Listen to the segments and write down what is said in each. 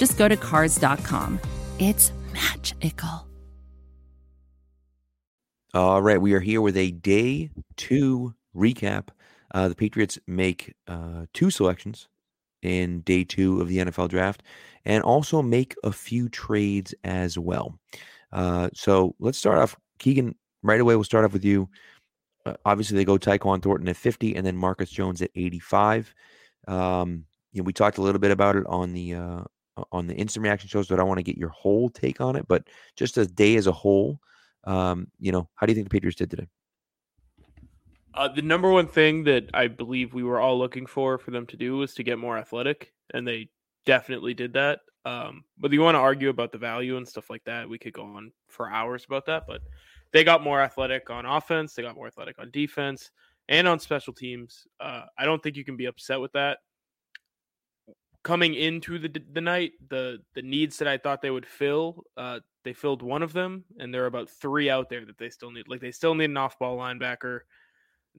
just go to Cars.com. It's magical. All right, we are here with a day two recap. Uh, the Patriots make uh, two selections in day two of the NFL draft and also make a few trades as well. Uh, so let's start off. Keagan, right away, we'll start off with you. Uh, obviously, they go Tyquan Thornton at 50 and then Marcus Jones at 85. Um, you know, we talked a little bit about it on the uh, on the instant reaction shows, but I want to get your whole take on it. But just a day as a whole, um, you know, how do you think the Patriots did today? Uh, the number one thing that I believe we were all looking for for them to do was to get more athletic, and they definitely did that. Um, but you want to argue about the value and stuff like that, we could go on for hours about that. But they got more athletic on offense, they got more athletic on defense, and on special teams. Uh, I don't think you can be upset with that. Coming into the the night, the the needs that I thought they would fill, uh, they filled one of them, and there are about three out there that they still need. Like they still need an off ball linebacker,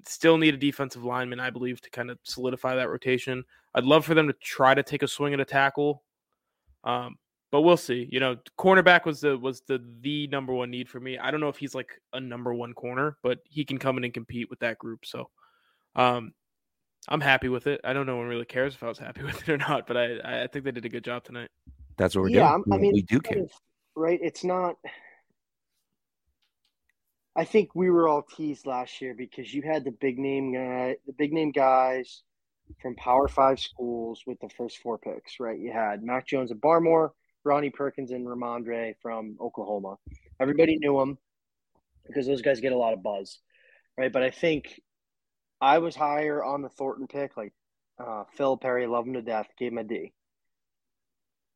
still need a defensive lineman, I believe, to kind of solidify that rotation. I'd love for them to try to take a swing at a tackle, um, but we'll see. You know, cornerback was the was the the number one need for me. I don't know if he's like a number one corner, but he can come in and compete with that group. So, um, I'm happy with it. I don't know one really cares if I was happy with it or not, but I I think they did a good job tonight. That's what we're yeah, doing. I mean, we do care right? It's not. I think we were all teased last year because you had the big name guy, the big name guys from Power Five schools with the first four picks, right? You had Mac Jones at Barmore, Ronnie Perkins, and Rhamondre from Oklahoma. Everybody knew them because those guys get a lot of buzz, right? But I think I was higher on the Thornton pick, like uh, Phil Perry, love him to death, gave him a D.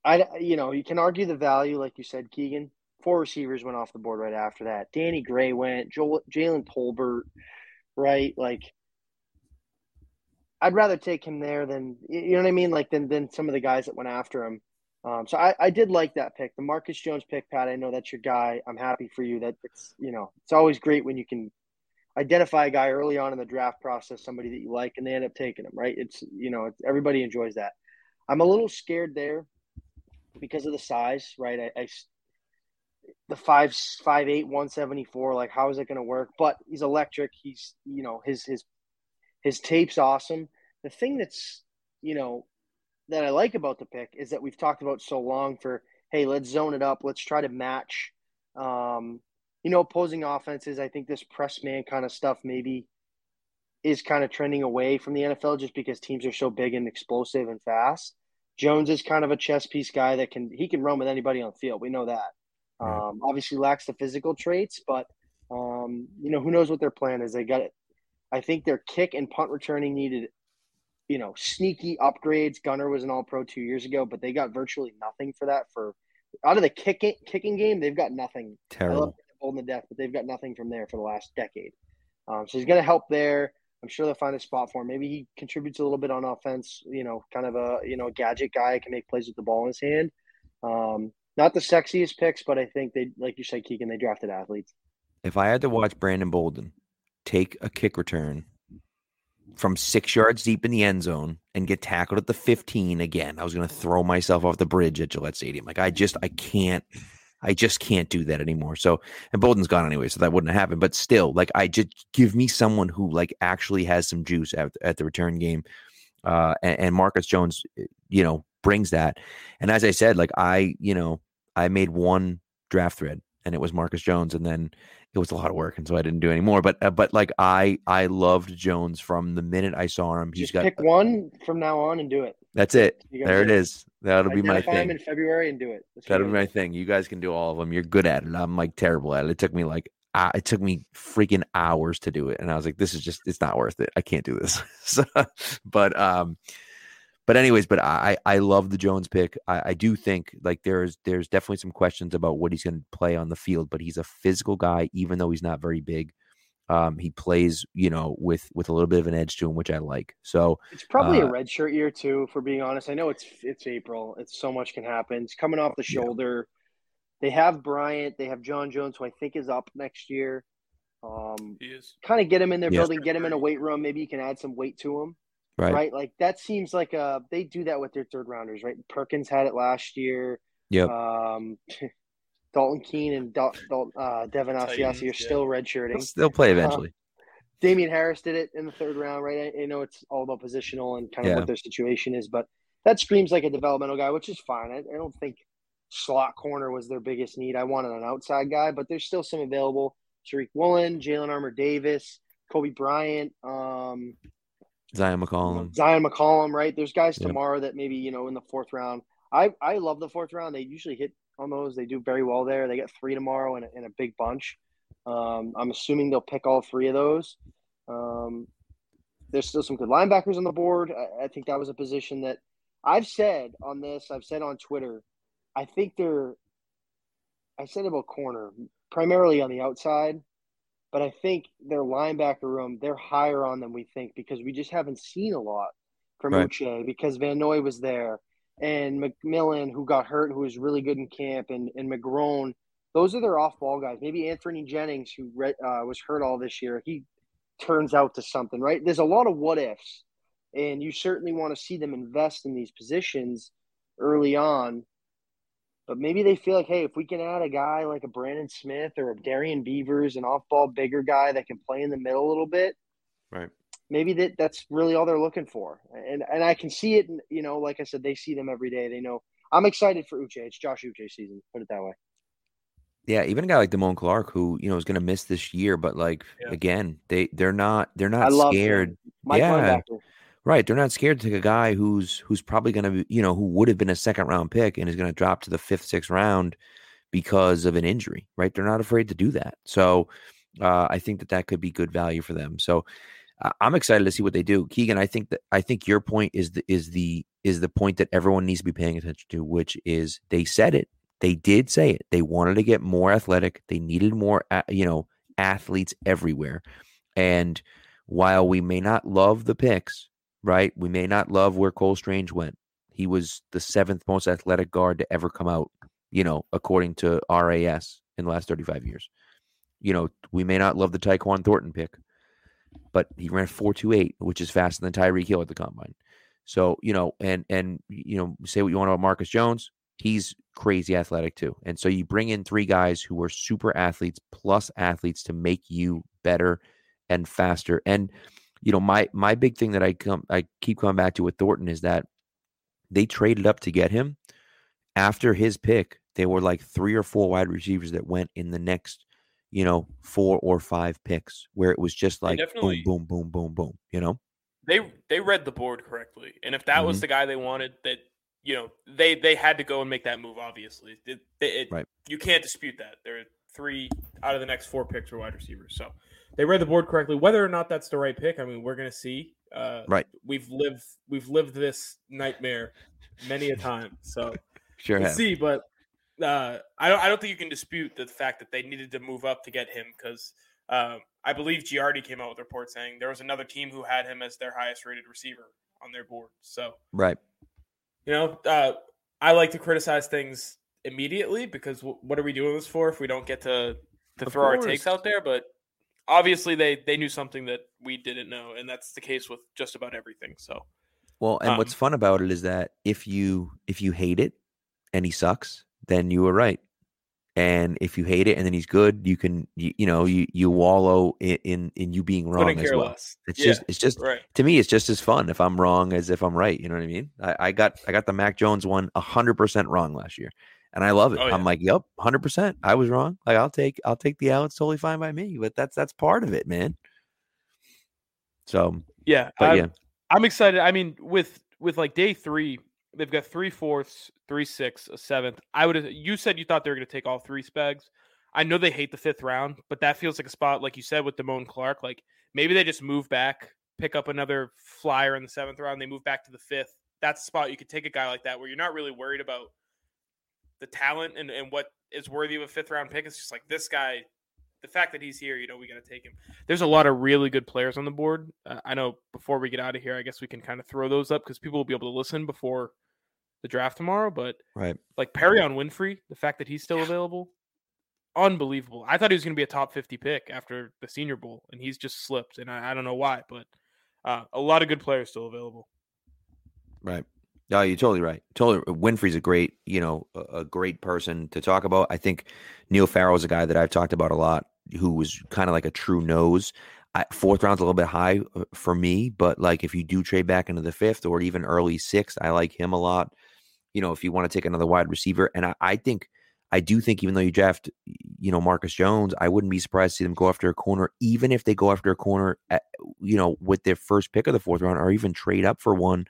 I, you know, you can argue the value, like you said, Keagan. Four receivers went off the board right after that. Danny Gray went, Joel, Jalen Tolbert, right? Like, I'd rather take him there than you know what I mean, like than than some of the guys that went after him. Um, so I, I did like that pick, the Marcus Jones pick, Pat. I know that's your guy. I'm happy for you. That it's you know it's always great when you can identify a guy early on in the draft process, somebody that you like, and they end up taking him. Right? It's you know it's, everybody enjoys that. I'm a little scared there because of the size, right? I, I the five five eight one seventy four. Like, how is it going to work? But he's electric. He's you know his his his tape's awesome. The thing that's you know that I like about the pick is that we've talked about so long for hey, let's zone it up. Let's try to match. Um, you know, opposing offenses. I think this press man kind of stuff maybe is kind of trending away from the NFL just because teams are so big and explosive and fast. Jones is kind of a chess piece guy that can he can run with anybody on the field. We know that. Um, obviously lacks the physical traits, but um, you know who knows what their plan is. They got it. I think their kick and punt returning needed, you know, sneaky upgrades. Gunner was an All Pro two years ago, but they got virtually nothing for that. For out of the kicking kicking game, they've got nothing. Terrible. Holding the death, but they've got nothing from there for the last decade. Um, so he's going to help there. I'm sure they'll find a spot for him. Maybe he contributes a little bit on offense. You know, kind of a you know gadget guy can make plays with the ball in his hand. Um, not the sexiest picks, but I think they, like you said, Keagan, they drafted athletes. If I had to watch Brandon Bolden take a kick return from six yards deep in the end zone and get tackled at the 15 again, I was going to throw myself off the bridge at Gillette Stadium. Like I just, I can't. I just can't do that anymore. So, and Bolden's gone anyway, so that wouldn't have happened. But still, like, I just give me someone who like actually has some juice at, at the return game. Uh, and, and Marcus Jones, you know, brings that. And as I said, like I, you know, I made one draft thread, and it was Marcus Jones, and then it was a lot of work, and so I didn't do any more. But uh, but like I I loved Jones from the minute I saw him. He's Just got pick one from now on and do it. that's it. There it. is. That'll be my thing. in February and do it. That's That'll be my thing. You guys can do all of them. You're good at it. I'm like terrible at it. It took me like uh, it took me freaking hours to do it, and I was like, this is just it's not worth it. I can't do this. so, but um, but anyways, but I I love the Jones pick. I, I do think like there's there's definitely some questions about what he's going to play on the field, but he's a physical guy, even though he's not very big. Um, he plays, you know, with with a little bit of an edge to him, which I like. So it's probably uh, a red shirt year too, for being honest. I know it's it's April. It's so much can happen. It's coming off the shoulder. Yeah. They have Bryant. They have John Jones, who I think is up next year. Um, he is. Kind of get him in their building, get him in a weight room. Maybe you can add some weight to him. Right. right. Like that seems like a they do that with their third rounders, right? Perkins had it last year. Yeah. Um, Dalton Keene and Dal- Dal- uh, Devin Asiasi are yeah. still redshirting. They'll play uh, eventually. Uh, Damien Harris did it in the third round, right? I, I know it's all about positional and kind of yeah. what their situation is, but that screams like a developmental guy, which is fine. I, I, don't think slot corner was their biggest need. I wanted an outside guy, but there's still some available. Tariq Woolen, Jalen Armour Davis, Coby Bryant, um, Zyon McCollum. Zyon McCollum, right? There's guys yep. tomorrow that maybe, you know, in the fourth round. I, I love the fourth round. They usually hit on those. They do very well there. They get three tomorrow in a, in a big bunch. Um, I'm assuming they'll pick all three of those. Um, there's still some good linebackers on the board. I, I, think that was a position that I've said on this. I've said on Twitter. I think they're. I said about corner primarily on the outside, but I think their linebacker room they're higher on than we think because we just haven't seen a lot from right. Uche because Van Noy was there and McMillan, who got hurt, who was really good in camp, and, and McGrone. Those are their off ball guys. Maybe Anthony Jennings, who re- uh, was hurt all this year, he turns out to something, right? There's a lot of what ifs, and you certainly want to see them invest in these positions early on. But maybe they feel like, hey, if we can add a guy like a Brandon Smith or a Darrian Beavers, an off ball bigger guy that can play in the middle a little bit, right? maybe that that's really all they're looking for. And and I can see it. You know, like I said, they see them every day. They know. I'm excited for Uche. It's Josh Uche season. Put it that way. Yeah, even a guy like Damone Clark, who you know is going to miss this year, but like yeah. again, they they're not they're not scared. yeah, right. They're not scared to take a guy who's who's probably going to be you know who would have been a second round pick and is going to drop to the fifth sixth round because of an injury. Right. They're not afraid to do that. So uh, I think that that could be good value for them. So I'm excited to see what they do. Keagan, I think that I think your point is the is the is the point that everyone needs to be paying attention to, which is they said it. They did say it. They wanted to get more athletic. They needed more, you know, athletes everywhere. And while we may not love the picks, right? We may not love where Cole Strange went. He was the seventh most athletic guard to ever come out, you know, according to RAS in the last 35 years. You know, we may not love the Tyquan Thornton pick but he ran 428, which is faster than Tyreek Hill at the combine. So, you know, and and you know, say what you want about Marcus Jones, he's crazy athletic too. And so you bring in three guys who are super athletes plus athletes to make you better and faster. And you know, my my big thing that I come I keep coming back to with Thornton is that they traded up to get him. After his pick, there were like three or four wide receivers that went in the next you know, four or five picks where it was just like boom, boom, boom, boom, boom. You know, they they read the board correctly, and if that mm-hmm. was the guy they wanted, that you know they they had to go and make that move. Obviously, it, it, right? You can't dispute that. There are three out of the next four picks are wide receivers, so they read the board correctly. Whether or not that's the right pick, I mean, we're gonna see. Uh, right. We've lived we've lived this nightmare many a time, so sure we'll see. But uh, I don't I don't think you can dispute the fact that they needed to move up to get him because uh, I believe Giardi came out with a report saying there was another team who had him as their highest rated receiver on their board. So right, you know, uh, I like to criticize things immediately because w- what are we doing this for if we don't get to to of throw course. our takes out there? But obviously they they knew something that we didn't know, and that's the case with just about everything. So. Well, and um, what's fun about it is that if you if you hate it and he sucks, then you were right. And if you hate it and then he's good, you can you, you know you you wallow in, in, in you being wrong as well. Less. It's yeah, just it's just right. to me it's just as fun if I'm wrong as if I'm right. You know what I mean? I, I got I got the Mac Jones one one hundred percent wrong last year, and I love it. Oh, yeah. I'm like, yep, hundred percent. I was wrong. Like I'll take I'll take the L. It's totally fine by me. But that's that's part of it, man. So yeah, I'm, yeah, I'm excited. I mean, with with like day three, they've got three fourths, three sixths, a seventh. I would. You said you thought they were going to take all three Spags. I know they hate the fifth round, but that feels like a spot, like you said, with Damone Clark. Like maybe they just move back, pick up another flyer in the seventh round. They move back to the fifth. that's a spot you could take a guy like that where you're not really worried about the talent and, and what is worthy of a fifth round pick. It's just like this guy, the fact that he's here, you know, we got to take him. There's a lot of really good players on the board. Uh, I know before we get out of here, I guess we can kind of throw those up because people will be able to listen before the draft tomorrow. But right, like Perrion Winfrey, the fact that he's still available, unbelievable. I thought he was going to be a top 50 pick after the Senior Bowl, and he's just slipped, and I, I don't know why, but uh, a lot of good players still available. Right. No, you're totally right. Totally, Winfrey's a great, you know, a, a great person to talk about. I think Neil Farrell is a guy that I've talked about a lot, who was kind of like a true nose. I, fourth round's a little bit high uh, for me, but like if you do trade back into the fifth or even early sixth, I like him a lot. You know, if you want to take another wide receiver, and I, I think I do think even though you draft, you know, Marcus Jones, I wouldn't be surprised to see them go after a corner, even if they go after a corner, at, you know, with their first pick of the fourth round, or even trade up for one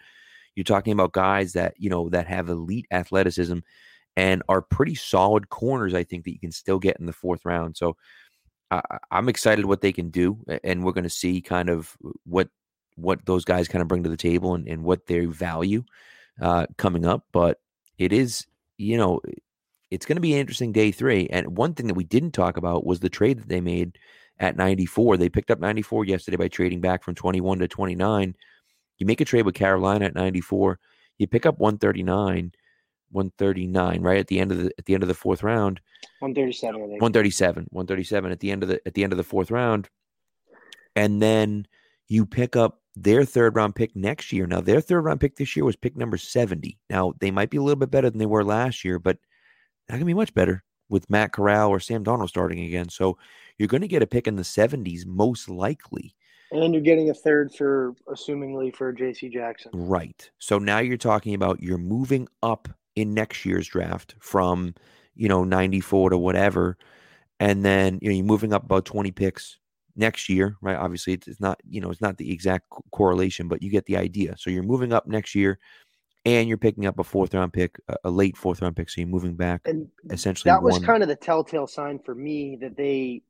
you're talking about guys that, you know, that have elite athleticism and are pretty solid corners, I think, that you can still get in the fourth round. So uh, I'm excited what they can do. And we're going to see kind of what what those guys kind of bring to the table and, and what they value uh, coming up. But it is, you know, it's going to be an interesting day three. And one thing that we didn't talk about was the trade that they made at 94. They picked up 94 yesterday by trading back from 21 to 29. You make a trade with Carolina at 94. You pick up 139, 139 right at the end of the at the end of the fourth round. 137. 137, 137 at the end of the at the end of the fourth round, and then you pick up their third round pick next year. Now their third round pick this year was pick number 70. Now they might be a little bit better than they were last year, but not gonna be much better with Matt Corral or Sam Darnold starting again. So you're going to get a pick in the 70s most likely. And you're getting a third for, assumingly, for J.C. Jackson. Right. So now you're talking about you're moving up in next year's draft from, you know, 94 to whatever. And then, you know, you're moving up about 20 picks next year, right? Obviously, it's not, you know, it's not the exact correlation, but you get the idea. So you're moving up next year and you're picking up a fourth round pick, a late fourth round pick. So you're moving back and essentially. That was one. kind of the telltale sign for me that they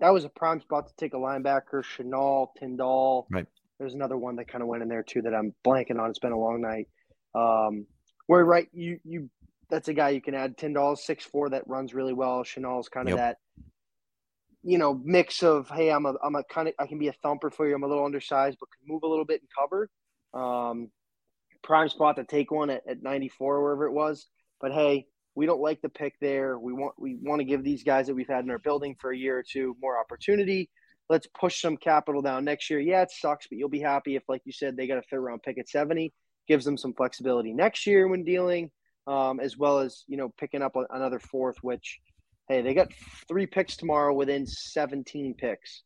that was a prime spot to take a linebacker, Chenal, Tindall. Right. There's another one that kind of went in there too that I'm blanking on. It's been a long night. Um, where right, you you that's a guy you can add. Tindall six four that runs really well. Chenal's kind of yep. that, you know, mix of hey, I'm a I'm a kind of I can be a thumper for you. I'm a little undersized, but can move a little bit and cover. Um, prime spot to take one at, at 94 wherever it was. But hey, we don't like the pick there. We want we want to give these guys that we've had in our building for a year or two more opportunity. Let's push some capital down next year. Yeah, it sucks, but you'll be happy if, like you said, they got a third round pick at 70. Gives them some flexibility next year when dealing, um, as well as you know picking up another fourth. Which, hey, they got three picks tomorrow within 17 picks.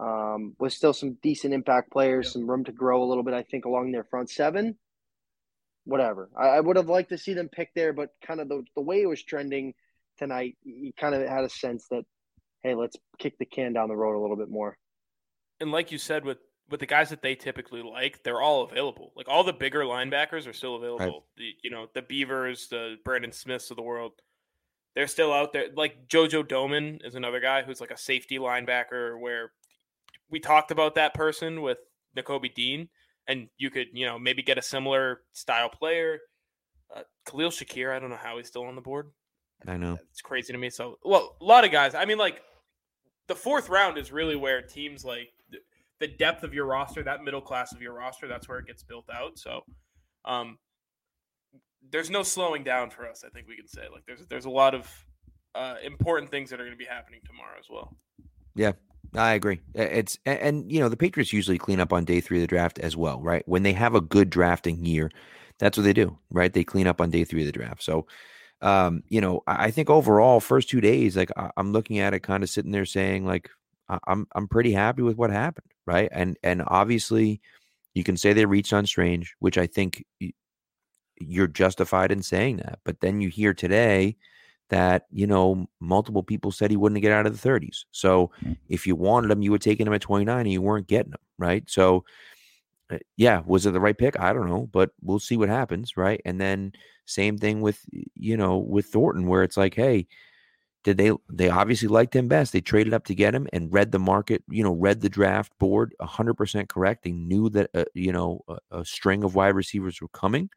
Um, with still some decent impact players, some room to grow a little bit, I think, along their front seven whatever. I, I would have liked to see them pick there, but kind of the, the way it was trending tonight, you kind of had a sense that, hey, let's kick the can down the road a little bit more. And like you said, with with the guys that they typically like, they're all available. Like all the bigger linebackers are still available. Right. The, you know, the Beavers, the Brandon Smiths of the world, they're still out there. Like JoJo Domann is another guy who's like a safety linebacker where we talked about that person with Nakobe Dean and you could you know maybe get a similar style player. Uh, Khalil Shakir, I don't know how he's still on the board. I know it's crazy to me. So well, a lot of guys. I mean, like the fourth round is really where teams like the depth of your roster, that middle class of your roster, that's where it gets built out. So, um, there's no slowing down for us. I think we can say like there's there's a lot of uh, important things that are going to be happening tomorrow as well. Yeah, I agree. It's and, you know the Patriots usually clean up on day three of the draft as well, right? When they have a good drafting year, that's what they do, right? They clean up on day three of the draft. So, um, you know, I think overall, first two days, like I'm looking at it, kind of sitting there saying, like, I'm I'm pretty happy with what happened, right? And and obviously, you can say they reached on Strange, which I think you're justified in saying that. But then you hear today that you know multiple people said he wouldn't get out of the 30s. So mm-hmm. if you wanted him, you would take him at 29, and you weren't getting him, right? So uh, yeah, was it the right pick? I don't know, but we'll see what happens, right? And then same thing with you know with Thornton, where it's like, hey, did they they obviously liked him best? They traded up to get him and read the market, you know, read the draft board, hundred percent correct. They knew that uh, you know a, a string of wide receivers were coming.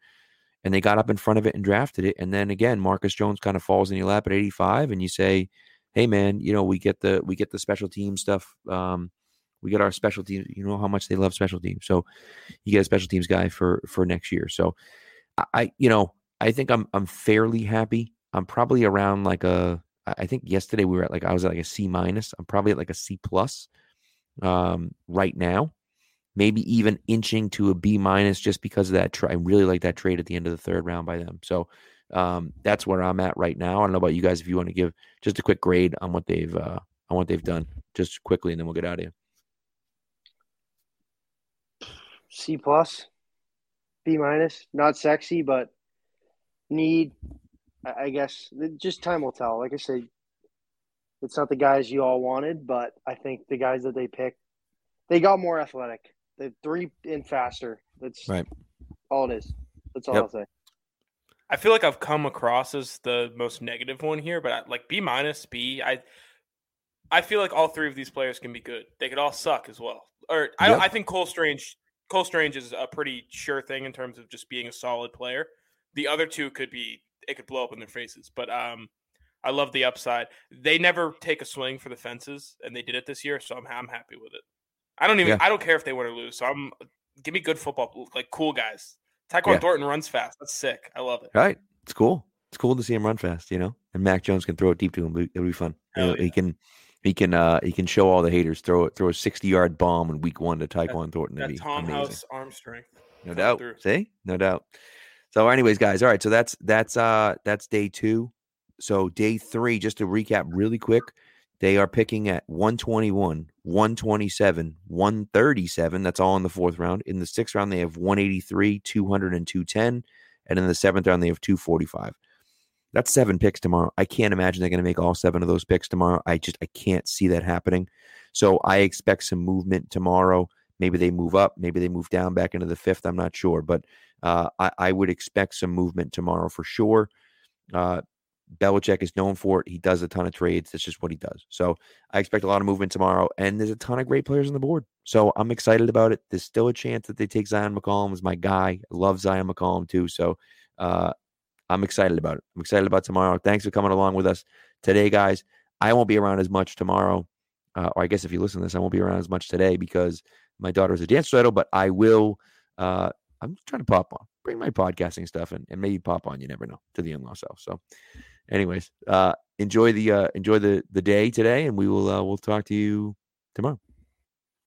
and they got up in front of it and drafted it. And then again, Marcus Jones kind of falls in your lap at 85, and you say, "Hey, man, you know we get the we get the special team stuff. Um, we get our special teams. You know how much they love special teams. So you get a special teams guy for for next year. So I, you know, I think I'm I'm fairly happy. I'm probably around like a. I think yesterday we were at like I was at like a C minus. I'm probably at like a C plus um, right now maybe even inching to a B minus just because of that. Tra- I really like that trade at the end of the third round by them. So um, that's where I'm at right now. I don't know about you guys if you want to give just a quick grade on what they've uh, on what they've done, just quickly, and then we'll get out of here. C plus, B minus. Not sexy, but need. I guess just time will tell. Like I said, it's not the guys you all wanted, but I think the guys that they picked, they got more athletic. The three in faster. That's right. All it is. That's all Yep. I'll say. I feel like I've come across as the most negative one here, but I, like B minus B, I I feel like all three of these players can be good. They could all suck as well. Or I, Yep. I think Cole Strange Cole Strange is a pretty sure thing in terms of just being a solid player. The other two could be it could blow up in their faces, but um, I love the upside. They never take a swing for the fences, and they did it this year, so I'm I'm happy with it. I don't even Yeah. I don't care if they win or lose. So I'm give me good football, like cool guys. Tyquan Yeah. Thornton runs fast. That's sick. I love it. Right. It's cool. It's cool to see him run fast, you know. And Mac Jones can throw it deep to him. It'll be fun. You know, He can, he can, uh, he can show all the haters. Throw it, throw a sixty-yard bomb in week one to Tyquan Thornton. That'd That Tom amazing. House arm strength. no doubt. through. See, no doubt. So, anyways, guys, all right. So that's that's uh that's day two. So day three, just to recap really quick, they are picking at 121, 127, 137. That's all in the fourth round. In the sixth round, they have 183, 200, and 210. And in the seventh round, they have 245. That's seven picks tomorrow. I can't imagine they're going to make all seven of those picks tomorrow. I just I can't see that happening. So I expect some movement tomorrow. Maybe they move up, maybe they move down back into the fifth. I'm not sure, but uh, I, I would expect some movement tomorrow for sure. Uh, Belichick is known for it. He does a ton of trades. That's just what he does. So I expect a lot of movement tomorrow, and there's a ton of great players on the board. So I'm excited about it. There's still a chance that they take Zyon McCollum as my guy. I love Zyon McCollum too. So uh, I'm excited about it. I'm excited about tomorrow. Thanks for coming along with us today, guys. I won't be around as much tomorrow, uh, or I guess if you listen to this, I won't be around as much today because my daughter's a dance recital. But I will. Uh, I'm trying to pop on, bring my podcasting stuff, and, and maybe pop on. You never know to the in-law self. So, anyways, uh, enjoy the uh, enjoy the the day today, and we will uh, we'll talk to you tomorrow.